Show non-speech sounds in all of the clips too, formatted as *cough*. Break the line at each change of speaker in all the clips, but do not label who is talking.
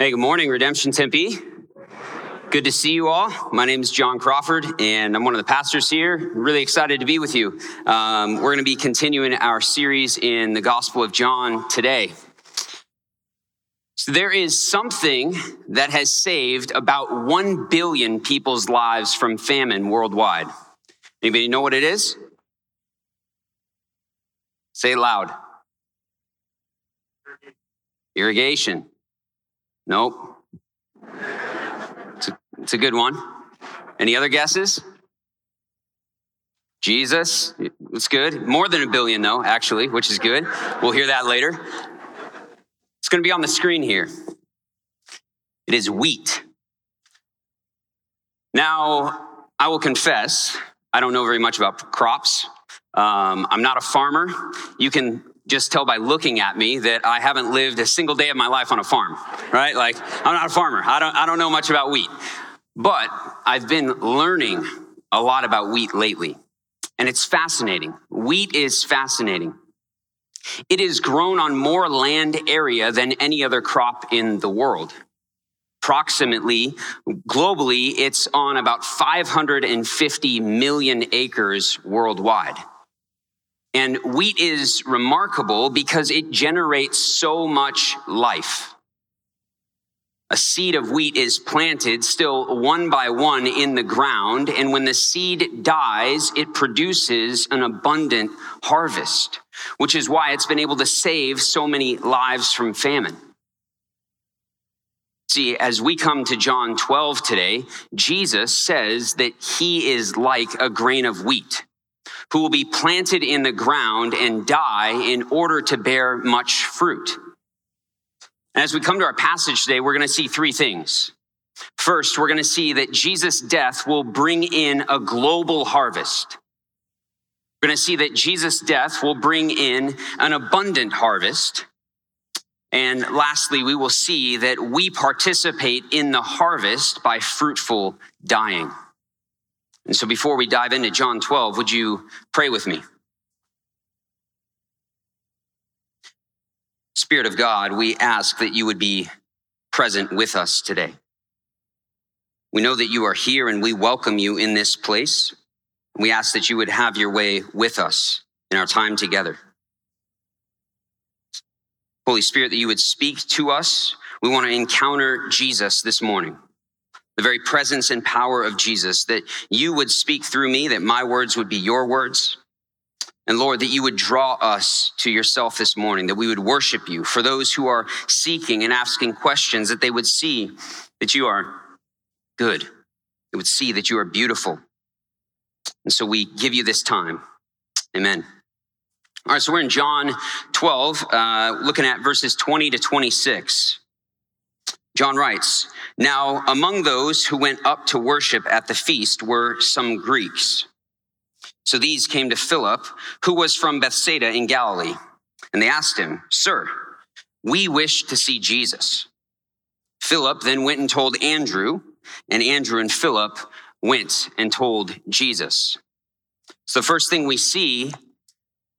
Hey, good morning, Redemption Tempe. Good to see you all. My name is John Crawford, and I'm one of the pastors here. Really excited to be with you. Um, we're going to be continuing our series in the Gospel of John today. So, there is something that has saved about 1 billion people's lives from famine worldwide. Anybody know what it is? Say it loud. Irrigation. Nope. It's a, it's a good one. Any other guesses? Jesus, it's good. More than a billion, though, actually, which is good. We'll hear that later. It's going to be on the screen here. It is wheat. Now, I will confess, I don't know very much about crops. Um, I'm not a farmer. You can just tell by looking at me that I haven't lived a single day of my life on a farm, right? Like, I'm not a farmer. I don't, I don't know much about wheat. But I've been learning a lot about wheat lately, and it's fascinating. Wheat is fascinating. It is grown on more land area than any other crop in the world. Approximately, globally, it's on about 550 million acres worldwide. And wheat is remarkable because it generates so much life. A seed of wheat is planted still one by one in the ground, and when the seed dies, it produces an abundant harvest, which is why it's been able to save so many lives from famine. See, as we come to John 12 today, Jesus says that he is like a grain of wheat who will be planted in the ground and die in order to bear much fruit. As we come to our passage today, we're going to see three things. First, we're going to see that Jesus' death will bring in a global harvest. We're going to see that Jesus' death will bring in an abundant harvest. And lastly, we will see that we participate in the harvest by fruitful dying. And so before we dive into John 12, would you pray with me? Spirit of God, we ask that you would be present with us today. We know that you are here and we welcome you in this place. We ask that you would have your way with us in our time together. Holy Spirit, that you would speak to us. We want to encounter Jesus this morning the very presence and power of Jesus, that you would speak through me, that my words would be your words. And Lord, that you would draw us to yourself this morning, that we would worship you. For those who are seeking and asking questions, that they would see that you are good, they would see that you are beautiful. And so we give you this time. Amen. All right, so we're in John 12, uh, looking at verses 20 to 26. John writes, Now among those who went up to worship at the feast were some Greeks. So these came to Philip, who was from Bethsaida in Galilee. And they asked him, Sir, we wish to see Jesus. Philip then went and told Andrew, and Andrew and Philip went and told Jesus. So the first thing we see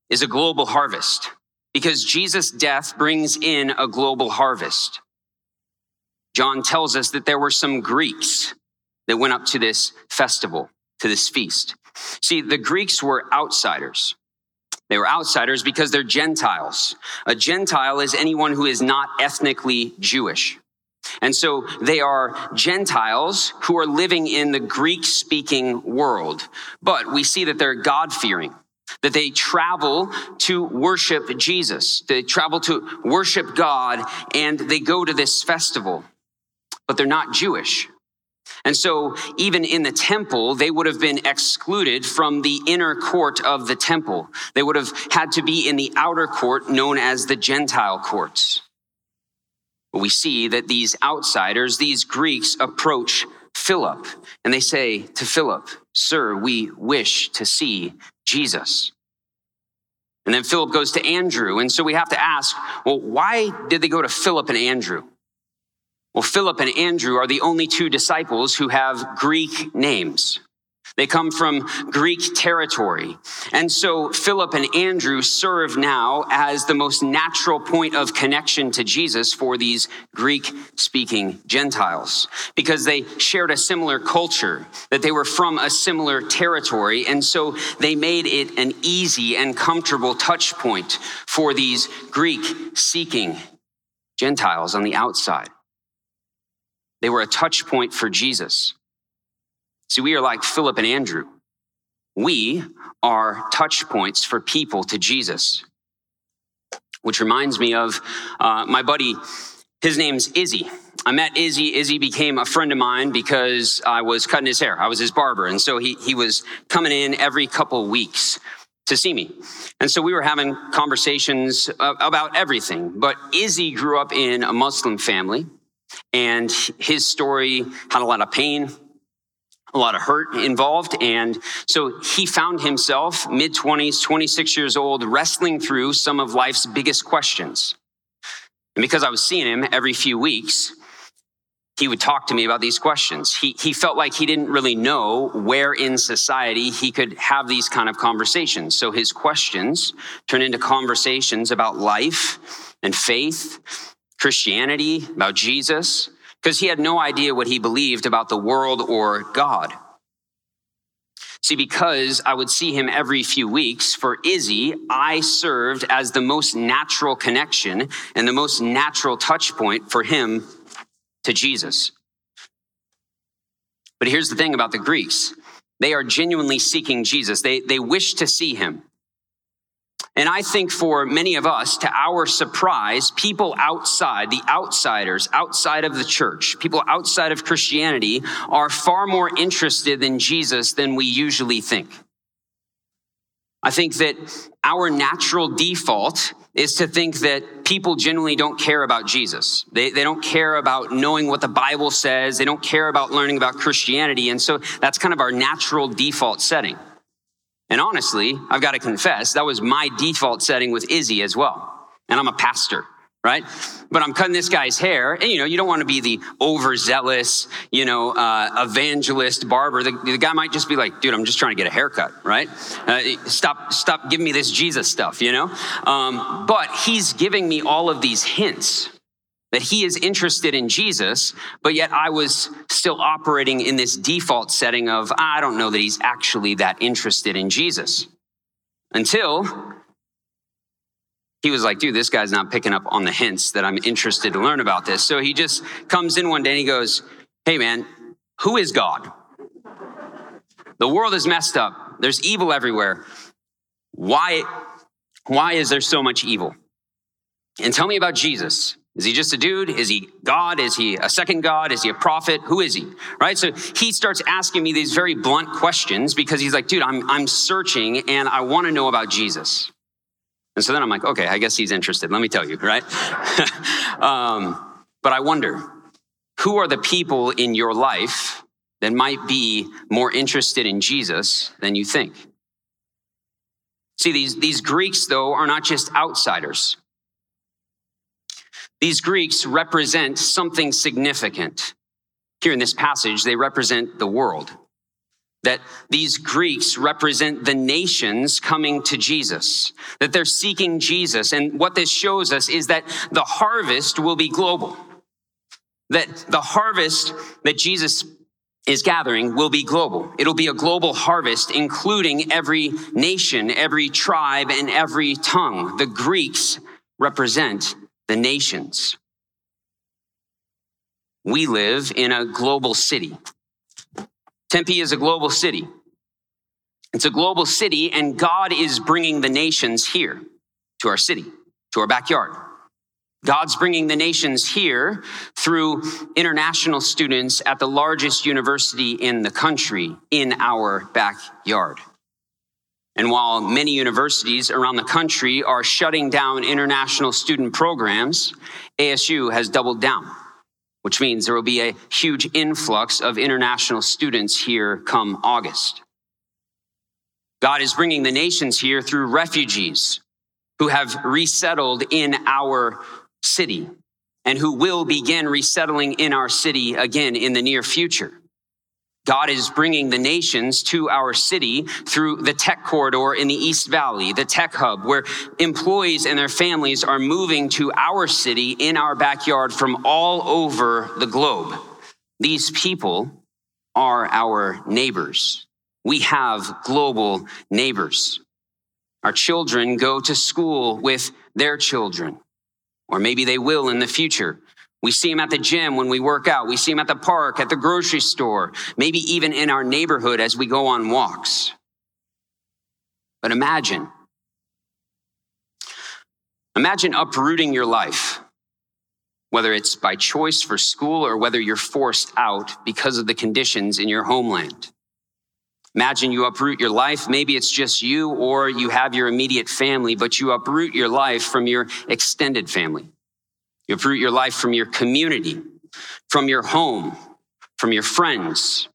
is a global harvest because Jesus' death brings in a global harvest. John tells us that there were some Greeks that went up to this festival, to this feast. See, the Greeks were outsiders. They were outsiders because they're Gentiles. A Gentile is anyone who is not ethnically Jewish. And so they are Gentiles who are living in the Greek speaking world. But we see that they're God fearing, that they travel to worship Jesus. They travel to worship God and they go to this festival but they're not Jewish. And so, even in the temple, they would have been excluded from the inner court of the temple. They would have had to be in the outer court known as the Gentile courts. We see that these outsiders, these Greeks, approach Philip and they say to Philip, Sir, we wish to see Jesus. And then Philip goes to Andrew. And so we have to ask, well, why did they go to Philip and Andrew? Well, Philip and Andrew are the only two disciples who have Greek names. They come from Greek territory. And so Philip and Andrew serve now as the most natural point of connection to Jesus for these Greek speaking Gentiles because they shared a similar culture, that they were from a similar territory. And so they made it an easy and comfortable touch point for these Greek seeking Gentiles on the outside. They were a touch point for Jesus. See, we are like Philip and Andrew. We are touch points for people to Jesus. Which reminds me of uh, my buddy, his name's Izzy. I met Izzy. Izzy became a friend of mine because I was cutting his hair. I was his barber. And so he, he was coming in every couple weeks to see me. And so we were having conversations about everything. But Izzy grew up in a Muslim family, and his story had a lot of pain, a lot of hurt involved. And so he found himself mid 20s, 26 years old, wrestling through some of life's biggest questions. And because I was seeing him every few weeks, he would talk to me about these questions. He, he felt like he didn't really know where in society he could have these kind of conversations. So his questions turned into conversations about life and faith, Christianity, about Jesus because he had no idea what he believed about the world or God. See, because I would see him every few weeks, for Izzy, I served as the most natural connection and the most natural touch point for him to Jesus. But here's the thing about the Greeks they are genuinely seeking Jesus, they, they wish to see him. And I think for many of us, to our surprise, people outside, the outsiders, outside of the church, people outside of Christianity are far more interested in Jesus than we usually think. I think that our natural default is to think that people generally don't care about Jesus. They, they don't care about knowing what the Bible says. They don't care about learning about Christianity. And so that's kind of our natural default setting. And honestly, I've got to confess, that was my default setting with Izzy as well. And I'm a pastor, right? But I'm cutting this guy's hair, and you know, you don't want to be the overzealous, you know, uh, evangelist barber. The, the, guy might just be like, "Dude, I'm just trying to get a haircut, right? Uh, stop, stop giving me this Jesus stuff, you know." Um, but he's giving me all of these hints that he is interested in Jesus, but yet I was still operating in this default setting of, I don't know that he's actually that interested in Jesus. Until he was like, dude, this guy's not picking up on the hints that I'm interested to learn about this. So he just comes in one day and he goes, Hey, man, who is God? The world is messed up. There's evil everywhere. Why, why is there so much evil? And tell me about Jesus. Is he just a dude? Is he God? Is he a second God? Is he a prophet? Who is he? Right? So he starts asking me these very blunt questions because he's like, dude, I'm, I'm searching and I want to know about Jesus. And so then I'm like, okay, I guess he's interested. Let me tell you, right? *laughs* um, but I wonder, who are the people in your life that might be more interested in Jesus than you think? See, these, these Greeks, though, are not just outsiders. These Greeks represent something significant. Here in this passage, they represent the world. That these Greeks represent the nations coming to Jesus, that they're seeking Jesus. And what this shows us is that the harvest will be global. That the harvest that Jesus is gathering will be global. It'll be a global harvest, including every nation, every tribe, and every tongue. The Greeks represent the nations. We live in a global city. Tempe is a global city. It's a global city, and God is bringing the nations here to our city, to our backyard. God's bringing the nations here through international students at the largest university in the country in our backyard. And while many universities around the country are shutting down international student programs, ASU has doubled down, which means there will be a huge influx of international students here come August. God is bringing the nations here through refugees who have resettled in our city and who will begin resettling in our city again in the near future. God is bringing the nations to our city through the tech corridor in the East Valley, the tech hub, where employees and their families are moving to our city in our backyard from all over the globe. These people are our neighbors. We have global neighbors. Our children go to school with their children, or maybe they will in the future. We see them at the gym when we work out. We see them at the park, at the grocery store, maybe even in our neighborhood as we go on walks. But imagine, imagine uprooting your life, whether it's by choice for school or whether you're forced out because of the conditions in your homeland. Imagine you uproot your life. Maybe it's just you or you have your immediate family, but you uproot your life from your extended family. You uproot your life from your community, from your home, from your friends,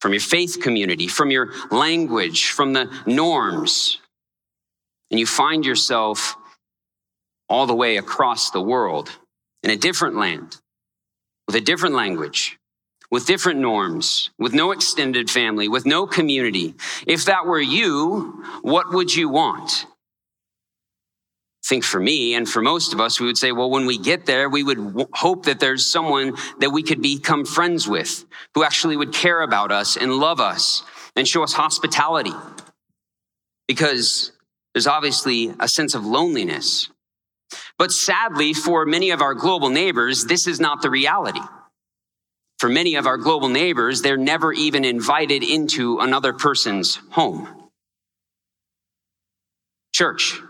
from your faith community, from your language, from the norms. And you find yourself all the way across the world in a different land with a different language, with different norms, with no extended family, with no community. If that were you, what would you want? Think for me and for most of us, we would say, well, when we get there, we would w- hope that there's someone that we could become friends with who actually would care about us and love us and show us hospitality. Because there's obviously a sense of loneliness. But sadly, for many of our global neighbors, this is not the reality. For many of our global neighbors, they're never even invited into another person's home. Church,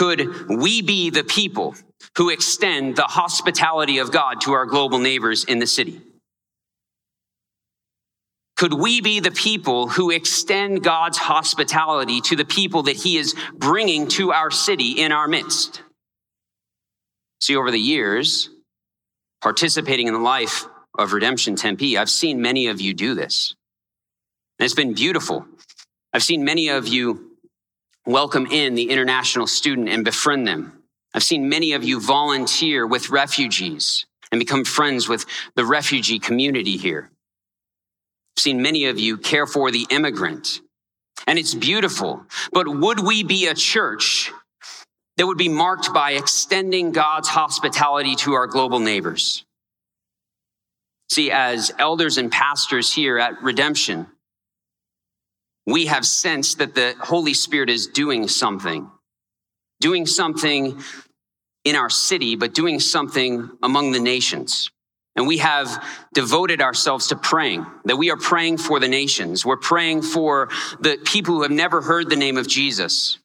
could we be the people who extend the hospitality of God to our global neighbors in the city? Could we be the people who extend God's hospitality to the people that He is bringing to our city in our midst? See, over the years, participating in the life of Redemption Tempe, I've seen many of you do this. And it's been beautiful. I've seen many of you welcome in the international student and befriend them. I've seen many of you volunteer with refugees and become friends with the refugee community here. I've seen many of you care for the immigrant. And it's beautiful. But would we be a church that would be marked by extending God's hospitality to our global neighbors? See, as elders and pastors here at Redemption, we have sensed that the Holy Spirit is doing something, doing something in our city, but doing something among the nations. And we have devoted ourselves to praying, that we are praying for the nations. We're praying for the people who have never heard the name of Jesus.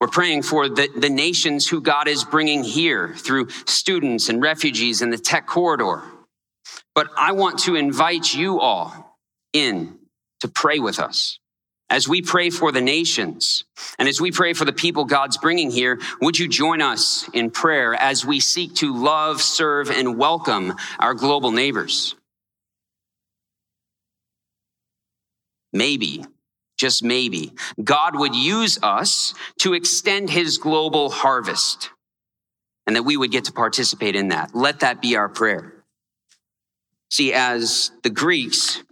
We're praying for the, the nations who God is bringing here through students and refugees in the tech corridor. But I want to invite you all in to pray with us. As we pray for the nations and as we pray for the people God's bringing here, would you join us in prayer as we seek to love, serve, and welcome our global neighbors? Maybe, just maybe, God would use us to extend his global harvest and that we would get to participate in that. Let that be our prayer. See, as the Greeks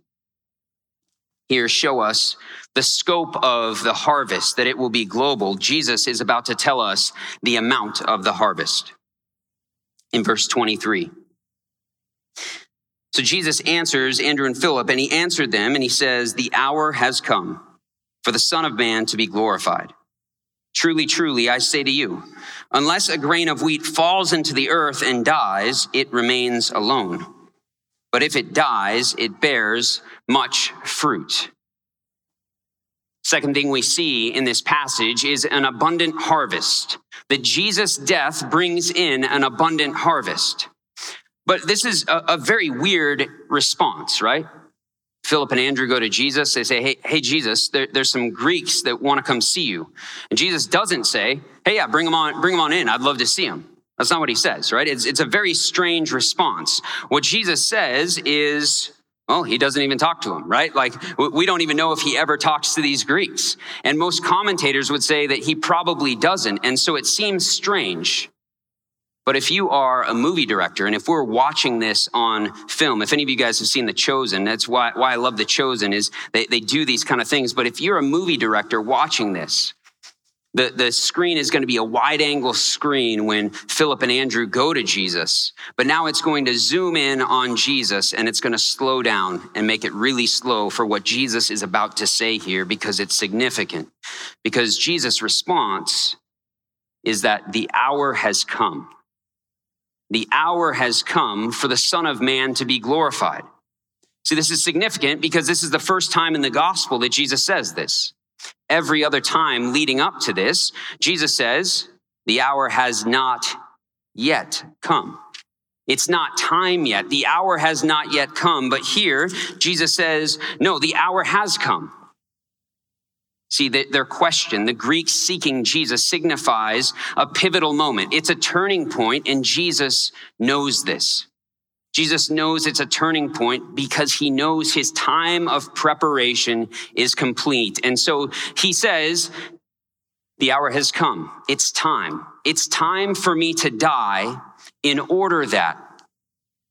here show us the scope of the harvest, that it will be global, Jesus is about to tell us the amount of the harvest in verse 23. So Jesus answers Andrew and Philip, and he answered them, and he says, The hour has come for the Son of Man to be glorified. Truly, truly, I say to you, unless a grain of wheat falls into the earth and dies, it remains alone. But if it dies, it bears much fruit. Second thing we see in this passage is an abundant harvest. That Jesus' death brings in an abundant harvest. But this is a, a very weird response, right? Philip and Andrew go to Jesus. They say, Hey, hey Jesus, there, there's some Greeks that want to come see you. And Jesus doesn't say, Hey, yeah, bring them on, bring them on in. I'd love to see them. That's not what he says, right? It's, it's a very strange response. What Jesus says is, well, he doesn't even talk to them, right? Like, we don't even know if he ever talks to these Greeks. And most commentators would say that he probably doesn't. And so it seems strange But if you are a movie director and if we're watching this on film, if any of you guys have seen The Chosen, that's why, why I love The Chosen is they, they do these kind of things. But if you're a movie director watching this, the, the screen is going to be a wide angle screen when Philip and Andrew go to Jesus. But now it's going to zoom in on Jesus and it's going to slow down and make it really slow for what Jesus is about to say here because it's significant. Because Jesus' response is that the hour has come. The hour has come for the Son of Man to be glorified. See, this is significant because this is the first time in the gospel that Jesus says this. Every other time leading up to this, Jesus says, the hour has not yet come. It's not time yet. The hour has not yet come. But here, Jesus says, no, the hour has come. See, their question, the Greek seeking Jesus signifies a pivotal moment. It's a turning point, and Jesus knows this. Jesus knows it's a turning point because he knows his time of preparation is complete. And so he says, the hour has come. It's time. It's time for me to die in order that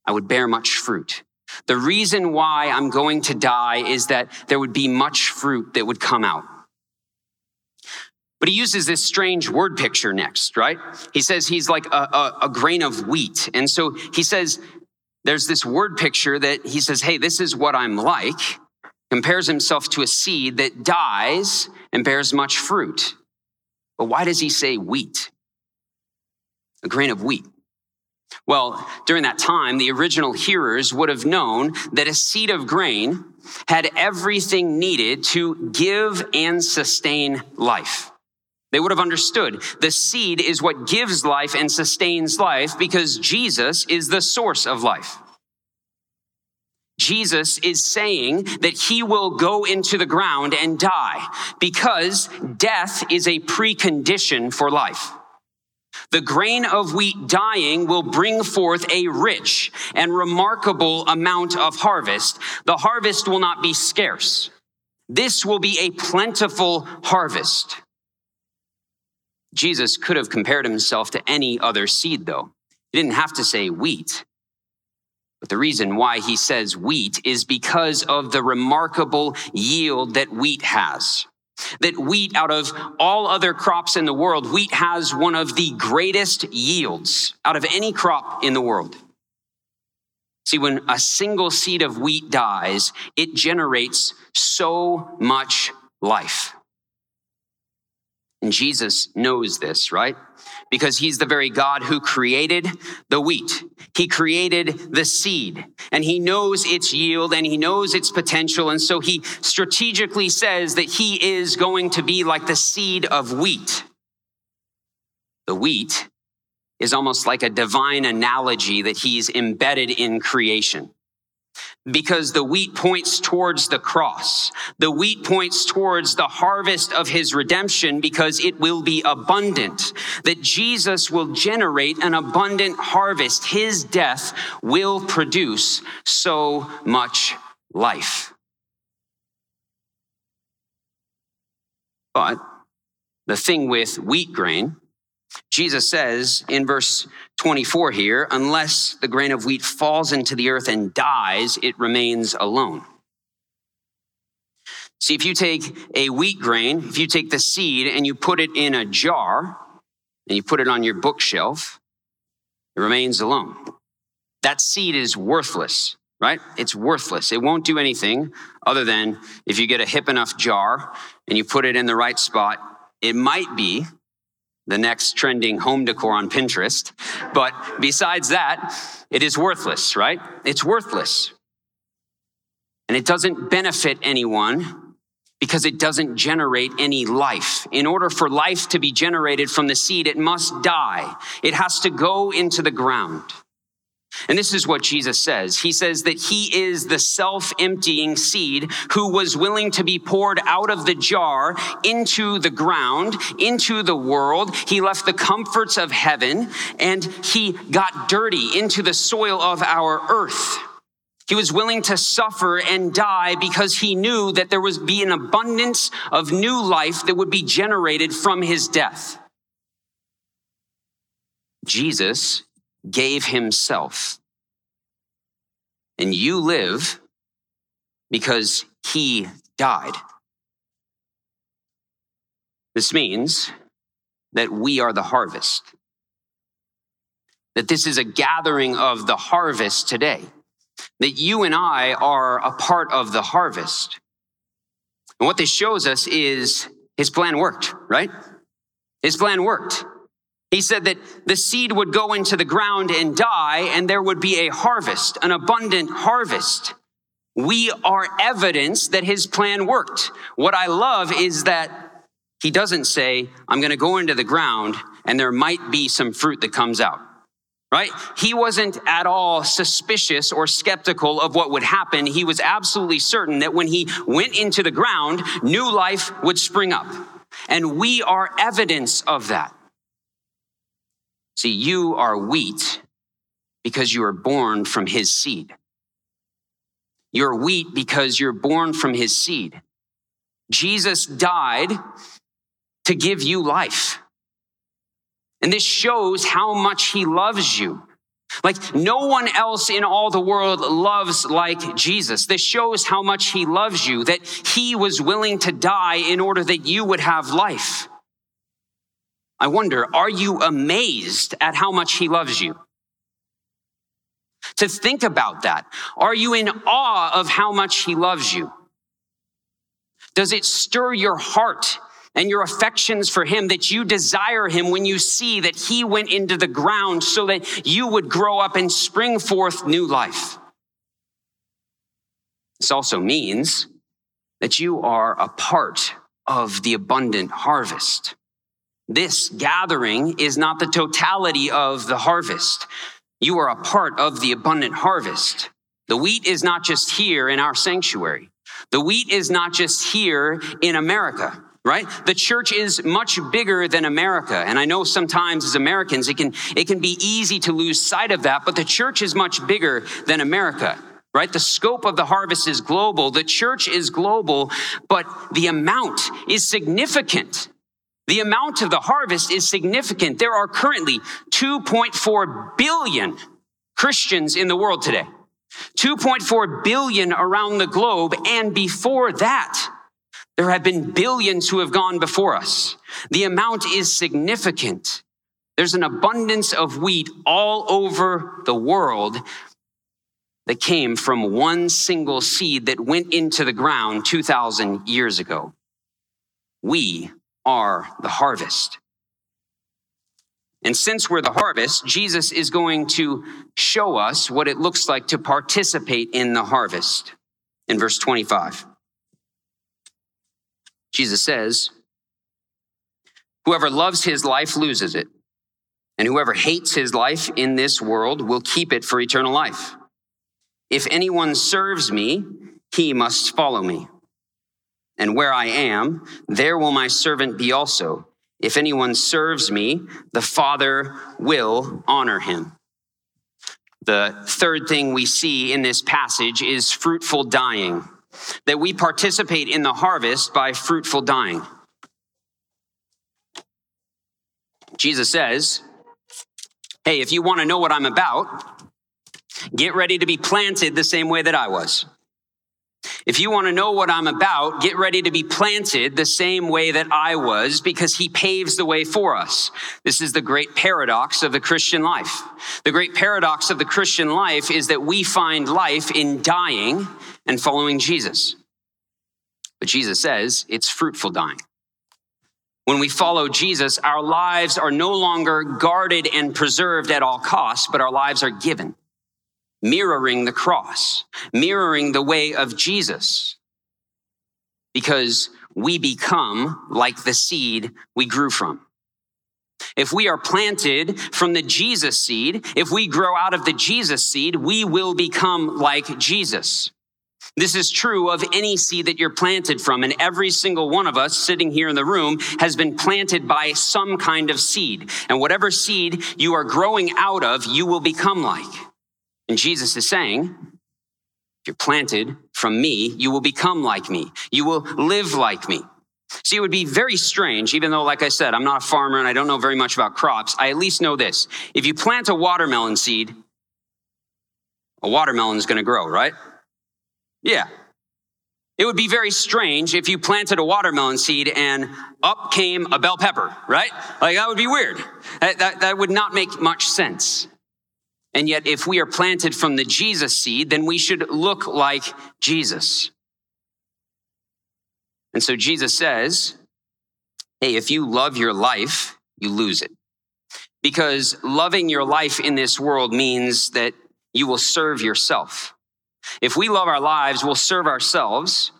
I would bear much fruit. The reason why I'm going to die is that there would be much fruit that would come out. But he uses this strange word picture next, right? He says he's like a, a, a, grain of wheat. And so he says there's this word picture that he says, hey, this is what I'm like, compares himself to a seed that dies and bears much fruit. But why does he say wheat? A grain of wheat. Well, during that time, the original hearers would have known that a seed of grain had everything needed to give and sustain life. They would have understood the seed is what gives life and sustains life because Jesus is the source of life. Jesus is saying that he will go into the ground and die because death is a precondition for life. The grain of wheat dying will bring forth a rich and remarkable amount of harvest. The harvest will not be scarce. This will be a plentiful harvest. Jesus could have compared himself to any other seed, though. He didn't have to say wheat. But the reason why he says wheat is because of the remarkable yield that wheat has. That wheat, out of all other crops in the world, wheat has one of the greatest yields out of any crop in the world. See, when a single seed of wheat dies, it generates so much life. And Jesus knows this, right? Because he's the very God who created the wheat. He created the seed and he knows its yield and he knows its potential. And so he strategically says that he is going to be like the seed of wheat. The wheat is almost like a divine analogy that he's embedded in creation because the wheat points towards the cross. The wheat points towards the harvest of his redemption because it will be abundant. That Jesus will generate an abundant harvest. His death will produce so much life. But the thing with wheat grain Jesus says in verse 24 here, unless the grain of wheat falls into the earth and dies, it remains alone. See, if you take a wheat grain, if you take the seed and you put it in a jar and you put it on your bookshelf, it remains alone. That seed is worthless, right? It's worthless. It won't do anything other than if you get a hip enough jar and you put it in the right spot, it might be the next trending home decor on Pinterest. But besides that, it is worthless, right? It's worthless. And it doesn't benefit anyone because it doesn't generate any life. In order for life to be generated from the seed, it must die. It has to go into the ground. And this is what Jesus says. He says that he is the self emptying seed who was willing to be poured out of the jar into the ground, into the world. He left the comforts of heaven and he got dirty into the soil of our earth. He was willing to suffer and die because he knew that there would be an abundance of new life that would be generated from his death. Jesus gave himself. And you live because he died. This means that we are the harvest. That this is a gathering of the harvest today. That you and I are a part of the harvest. And what this shows us is his plan worked, right? His plan worked. He said that the seed would go into the ground and die, and there would be a harvest, an abundant harvest. We are evidence that his plan worked. What I love is that he doesn't say, I'm going to go into the ground and there might be some fruit that comes out. Right? He wasn't at all suspicious or skeptical of what would happen. He was absolutely certain that when he went into the ground, new life would spring up. And we are evidence of that. See, you are wheat because you are born from his seed. You're wheat because you're born from his seed. Jesus died to give you life. And this shows how much he loves you. Like no one else in all the world loves like Jesus. This shows how much he loves you, that he was willing to die in order that you would have life. I wonder, are you amazed at how much he loves you? to think about that? Are you in awe of how much he loves you? Does it stir your heart and your affections for him that you desire him when you see that he went into the ground so that you would grow up and spring forth new life? This also means that you are a part of the abundant harvest. This gathering is not the totality of the harvest. You are a part of the abundant harvest. The wheat is not just here in our sanctuary. The wheat is not just here in America, right? The church is much bigger than America. And I know sometimes as Americans, it can, it can be easy to lose sight of that, but the church is much bigger than America right? The scope of the harvest is global. The church is global, but the amount is significant. The amount of the harvest is significant. There are currently 2.4 billion Christians in the world today. 2.4 billion around the globe. And before that, there have been billions who have gone before us. The amount is significant. There's an abundance of wheat all over the world that came from one single seed that went into the ground 2,000 years ago. We are the harvest. And since we're the harvest, Jesus is going to show us what it looks like to participate in the harvest in verse 25. Jesus says, Whoever loves his life loses it, and whoever hates his life in this world will keep it for eternal life. If anyone serves me, he must follow me and where I am, there will my servant be also. If anyone serves me, the Father will honor him. The third thing we see in this passage is fruitful dying, that we participate in the harvest by fruitful dying. Jesus says, Hey, if you want to know what I'm about, get ready to be planted the same way that I was. If you want to know what I'm about, get ready to be planted the same way that I was because he paves the way for us. This is the great paradox of the Christian life. The great paradox of the Christian life is that we find life in dying and following Jesus. But Jesus says it's fruitful dying. When we follow Jesus, our lives are no longer guarded and preserved at all costs, but our lives are given mirroring the cross, mirroring the way of Jesus. Because we become like the seed we grew from. If we are planted from the Jesus seed, if we grow out of the Jesus seed, we will become like Jesus. This is true of any seed that you're planted from, and every single one of us sitting here in the room has been planted by some kind of seed. And whatever seed you are growing out of, you will become like. And Jesus is saying, if you're planted from me, you will become like me. You will live like me. See, it would be very strange, even though, like I said, I'm not a farmer and I don't know very much about crops. I at least know this. If you plant a watermelon seed, a watermelon is going to grow, right? Yeah. It would be very strange if you planted a watermelon seed and up came a bell pepper, right? Like that would be weird. That, that, that would not make much sense. And yet, if we are planted from the Jesus seed, then we should look like Jesus. And so Jesus says, Hey, if you love your life, you lose it. Because loving your life in this world means that you will serve yourself. If we love our lives, we'll serve ourselves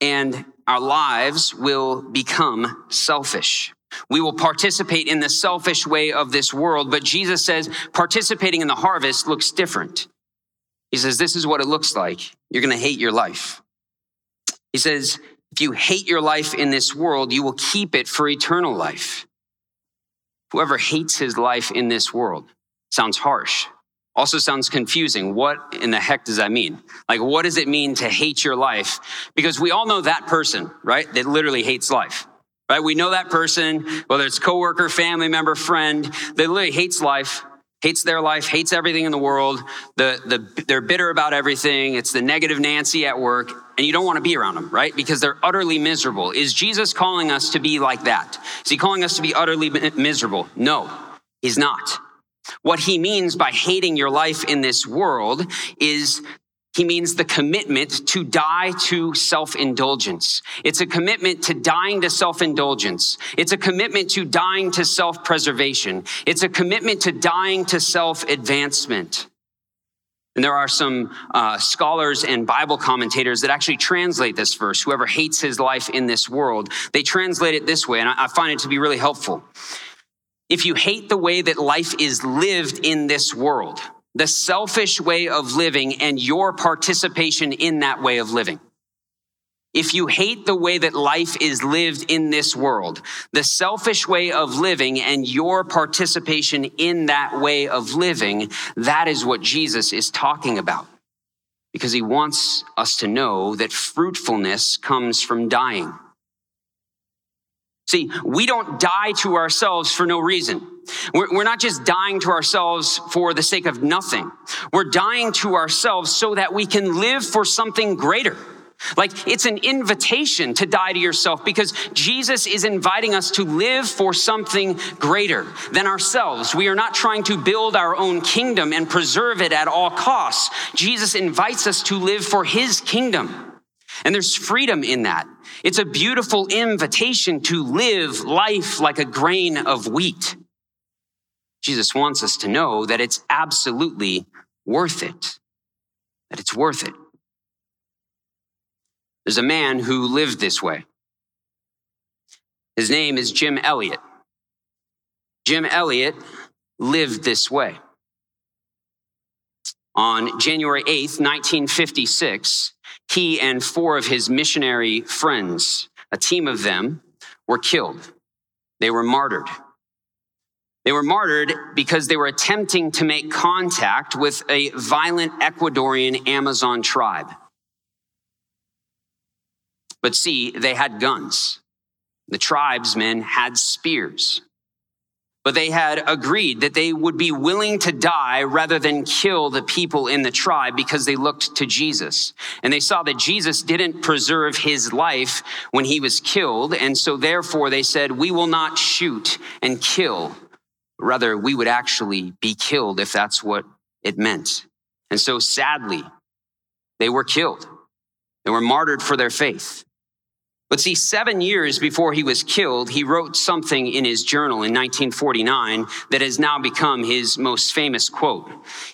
and our lives will become selfish. We will participate in the selfish way of this world, but Jesus says participating in the harvest looks different. He says, This is what it looks like. You're going to hate your life. He says, If you hate your life in this world, you will keep it for eternal life. Whoever hates his life in this world sounds harsh, also sounds confusing. What in the heck does that mean? Like, what does it mean to hate your life? Because we all know that person, right? That literally hates life, right? We know that person, whether it's coworker, family member, friend, that literally hates life, hates their life, hates everything in the world. The, the, they're bitter about everything. It's the negative Nancy at work, and you don't want to be around them, right? Because they're utterly miserable. Is Jesus calling us to be like that? Is he calling us to be utterly miserable? No, he's not. What he means by hating your life in this world is he means the commitment to die to self indulgence. It's a commitment to dying to self indulgence. It's a commitment to dying to self preservation. It's a commitment to dying to self advancement. And there are some uh, scholars and Bible commentators that actually translate this verse whoever hates his life in this world, they translate it this way, and I, I find it to be really helpful if you hate the way that life is lived in this world, the selfish way of living and your participation in that way of living. If you hate the way that life is lived in this world, the selfish way of living and your participation in that way of living, that is what Jesus is talking about. Because he wants us to know that fruitfulness comes from dying. See, we don't die to ourselves for no reason. We're, not just dying to ourselves for the sake of nothing. We're dying to ourselves so that we can live for something greater. Like it's an invitation to die to yourself because Jesus is inviting us to live for something greater than ourselves. We are not trying to build our own kingdom and preserve it at all costs. Jesus invites us to live for his kingdom. And there's freedom in that. It's a beautiful invitation to live life like a grain of wheat. Jesus wants us to know that it's absolutely worth it, that it's worth it. There's a man who lived this way. His name is Jim Elliot. Jim Elliot lived this way. On January 8th, 1956, he and four of his missionary friends, a team of them, were killed. They were martyred. They were martyred because they were attempting to make contact with a violent Ecuadorian Amazon tribe. But see, they had guns. The tribesmen had spears but they had agreed that they would be willing to die rather than kill the people in the tribe because they looked to Jesus. And they saw that Jesus didn't preserve his life when he was killed. And so therefore they said, we will not shoot and kill. Rather, we would actually be killed if that's what it meant. And so sadly, they were killed. They were martyred for their faith. But see, seven years before he was killed, he wrote something in his journal in 1949 that has now become his most famous quote.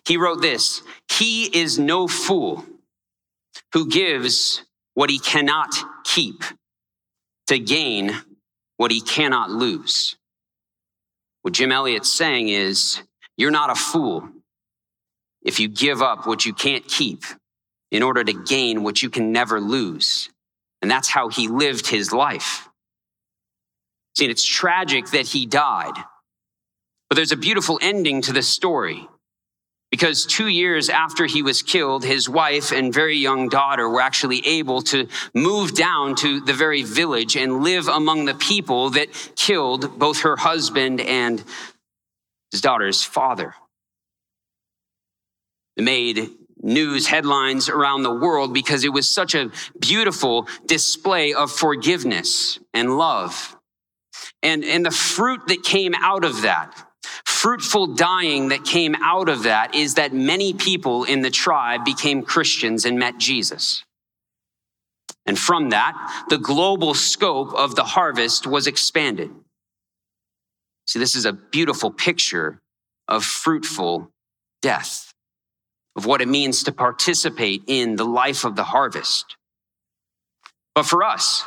He wrote this He is no fool who gives what he cannot keep to gain what he cannot lose. What Jim Elliot's saying is, you're not a fool if you give up what you can't keep in order to gain what you can never lose. And that's how he lived his life. See, it's tragic that he died, but there's a beautiful ending to this story. Because two years after he was killed, his wife and very young daughter were actually able to move down to the very village and live among the people that killed both her husband and his daughter's father. It made news headlines around the world because it was such a beautiful display of forgiveness and love. And, and the fruit that came out of that fruitful dying that came out of that is that many people in the tribe became Christians and met Jesus. And from that, the global scope of the harvest was expanded. See, this is a beautiful picture of fruitful death, of what it means to participate in the life of the harvest. But for us,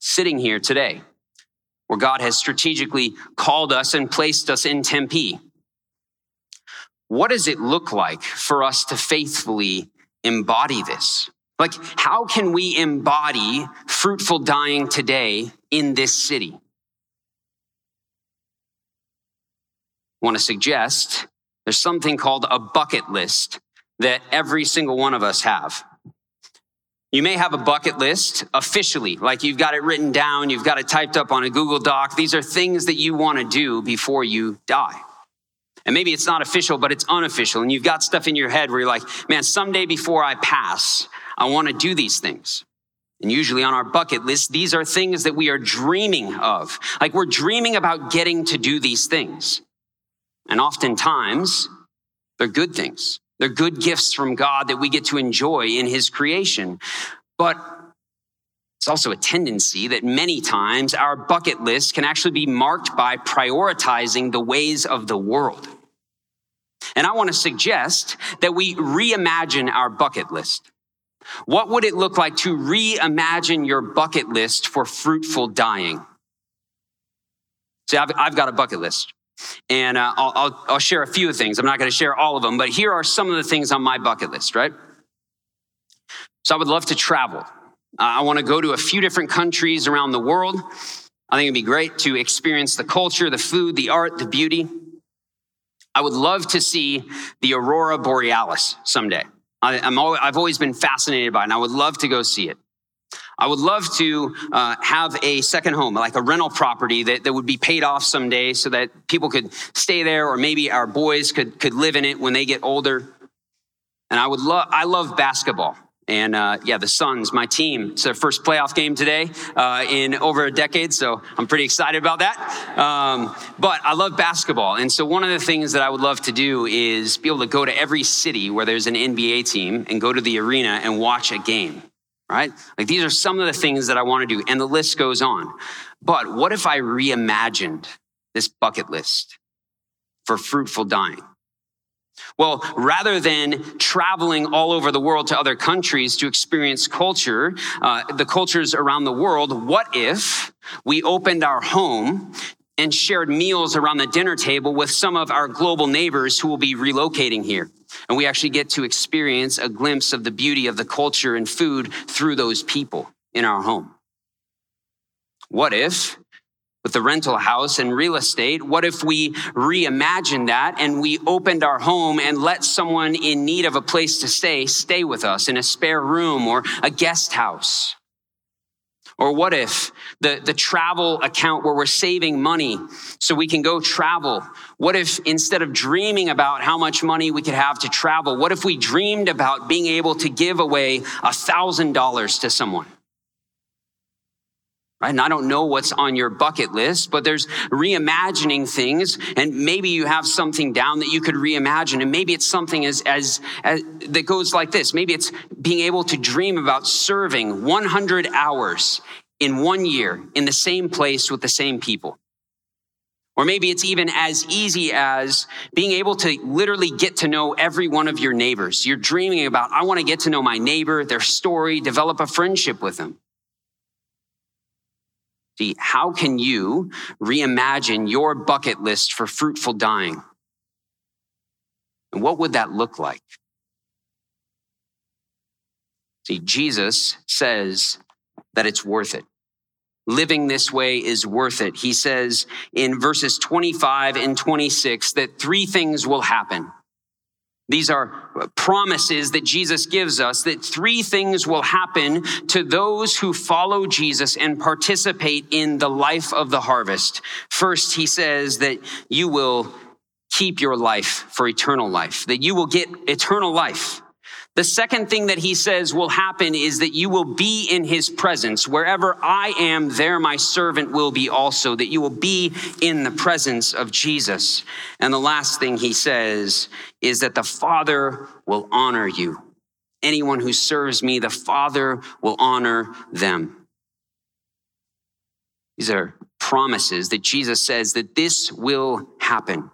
sitting here today, where God has strategically called us and placed us in Tempe. What does it look like for us to faithfully embody this? Like, how can we embody fruitful dying today in this city? I want to suggest there's something called a bucket list that every single one of us have. You may have a bucket list officially, like you've got it written down, you've got it typed up on a Google Doc. These are things that you want to do before you die. And maybe it's not official, but it's unofficial. And you've got stuff in your head where you're like, man, someday before I pass, I want to do these things. And usually on our bucket list, these are things that we are dreaming of. Like we're dreaming about getting to do these things. And oftentimes, they're good things. They're good gifts from God that we get to enjoy in His creation. But it's also a tendency that many times our bucket list can actually be marked by prioritizing the ways of the world. And I want to suggest that we reimagine our bucket list. What would it look like to reimagine your bucket list for fruitful dying? See, I've, I've got a bucket list. And uh, I'll, I'll, I'll share a few things. I'm not going to share all of them, but here are some of the things on my bucket list, right? So I would love to travel. Uh, I want to go to a few different countries around the world. I think it'd be great to experience the culture, the food, the art, the beauty. I would love to see the aurora borealis someday. I, am I've always been fascinated by it, and I would love to go see it. I would love to uh, have a second home, like a rental property that, that would be paid off someday so that people could stay there or maybe our boys could, could live in it when they get older. And I would love, I love basketball. And uh, yeah, the Suns, my team, it's their first playoff game today uh, in over a decade, so I'm pretty excited about that. Um, but I love basketball, and so one of the things that I would love to do is be able to go to every city where there's an NBA team and go to the arena and watch a game right? Like these are some of the things that I want to do, and the list goes on. But what if I reimagined this bucket list for fruitful dying? Well, rather than traveling all over the world to other countries to experience culture, uh, the cultures around the world, what if we opened our home and shared meals around the dinner table with some of our global neighbors who will be relocating here. And we actually get to experience a glimpse of the beauty of the culture and food through those people in our home. What if, with the rental house and real estate, what if we reimagined that and we opened our home and let someone in need of a place to stay stay with us in a spare room or a guest house? Or what if the, the travel account where we're saving money so we can go travel? What if instead of dreaming about how much money we could have to travel, what if we dreamed about being able to give away a thousand dollars to someone? Right? And I don't know what's on your bucket list, but there's reimagining things. And maybe you have something down that you could reimagine. And maybe it's something as, as, as that goes like this. Maybe it's being able to dream about serving 100 hours in one year in the same place with the same people. Or maybe it's even as easy as being able to literally get to know every one of your neighbors. You're dreaming about, I want to get to know my neighbor, their story, develop a friendship with them. See, how can you reimagine your bucket list for fruitful dying? And what would that look like? See, Jesus says that it's worth it. Living this way is worth it. He says in verses 25 and 26 that three things will happen. These are uh, promises that Jesus gives us that three things will happen to those who follow Jesus and participate in the life of the harvest. First, he says that you will keep your life for eternal life, that you will get eternal life. The second thing that he says will happen is that you will be in his presence. Wherever I am, there my servant will be also, that you will be in the presence of Jesus. And the last thing he says is that the Father will honor you. Anyone who serves me, the Father will honor them. These are promises that Jesus says that this will happen.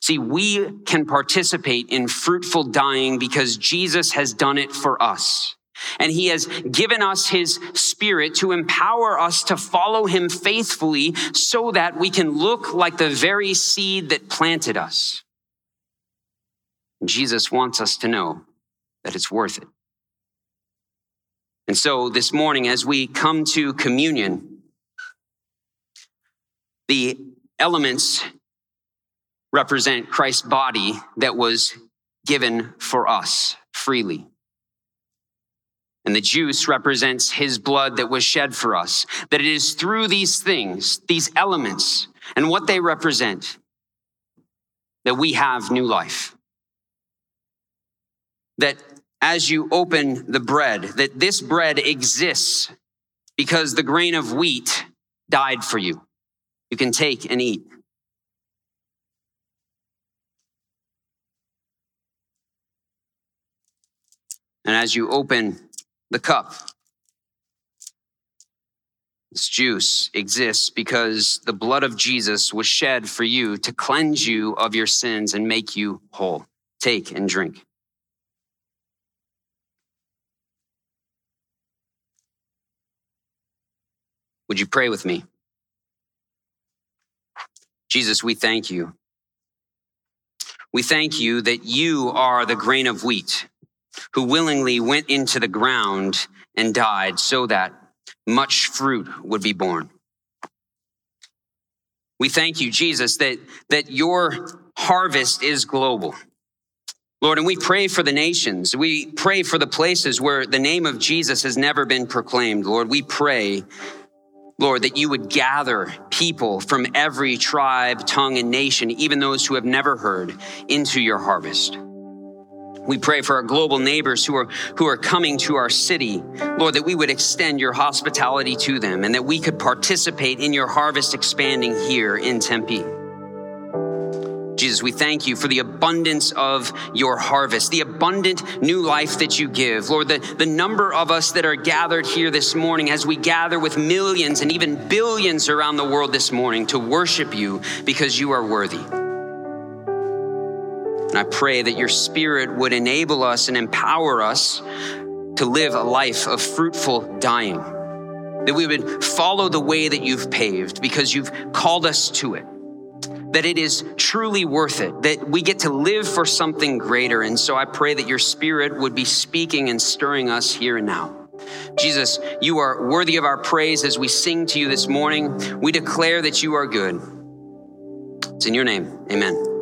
See, we can participate in fruitful dying because Jesus has done it for us. And he has given us his spirit to empower us to follow him faithfully so that we can look like the very seed that planted us. Jesus wants us to know that it's worth it. And so this morning, as we come to communion, the elements represent Christ's body that was given for us freely. And the juice represents his blood that was shed for us. That it is through these things, these elements, and what they represent, that we have new life. That as you open the bread, that this bread exists because the grain of wheat died for you. You can take and eat. And as you open the cup, this juice exists because the blood of Jesus was shed for you to cleanse you of your sins and make you whole. Take and drink. Would you pray with me? Jesus, we thank you. We thank you that you are the grain of wheat who willingly went into the ground and died so that much fruit would be born. We thank you, Jesus, that, that your harvest is global. Lord, and we pray for the nations. We pray for the places where the name of Jesus has never been proclaimed. Lord, we pray, Lord, that you would gather people from every tribe, tongue, and nation, even those who have never heard, into your harvest. We pray for our global neighbors who are, who are coming to our city. Lord, that we would extend your hospitality to them and that we could participate in your harvest expanding here in Tempe. Jesus, we thank you for the abundance of your harvest, the abundant new life that you give. Lord, the, the number of us that are gathered here this morning as we gather with millions and even billions around the world this morning to worship you because you are worthy. I pray that your spirit would enable us and empower us to live a life of fruitful dying. That we would follow the way that you've paved because you've called us to it. That it is truly worth it, that we get to live for something greater. And so I pray that your spirit would be speaking and stirring us here and now. Jesus, you are worthy of our praise as we sing to you this morning. We declare that you are good. It's in your name. Amen.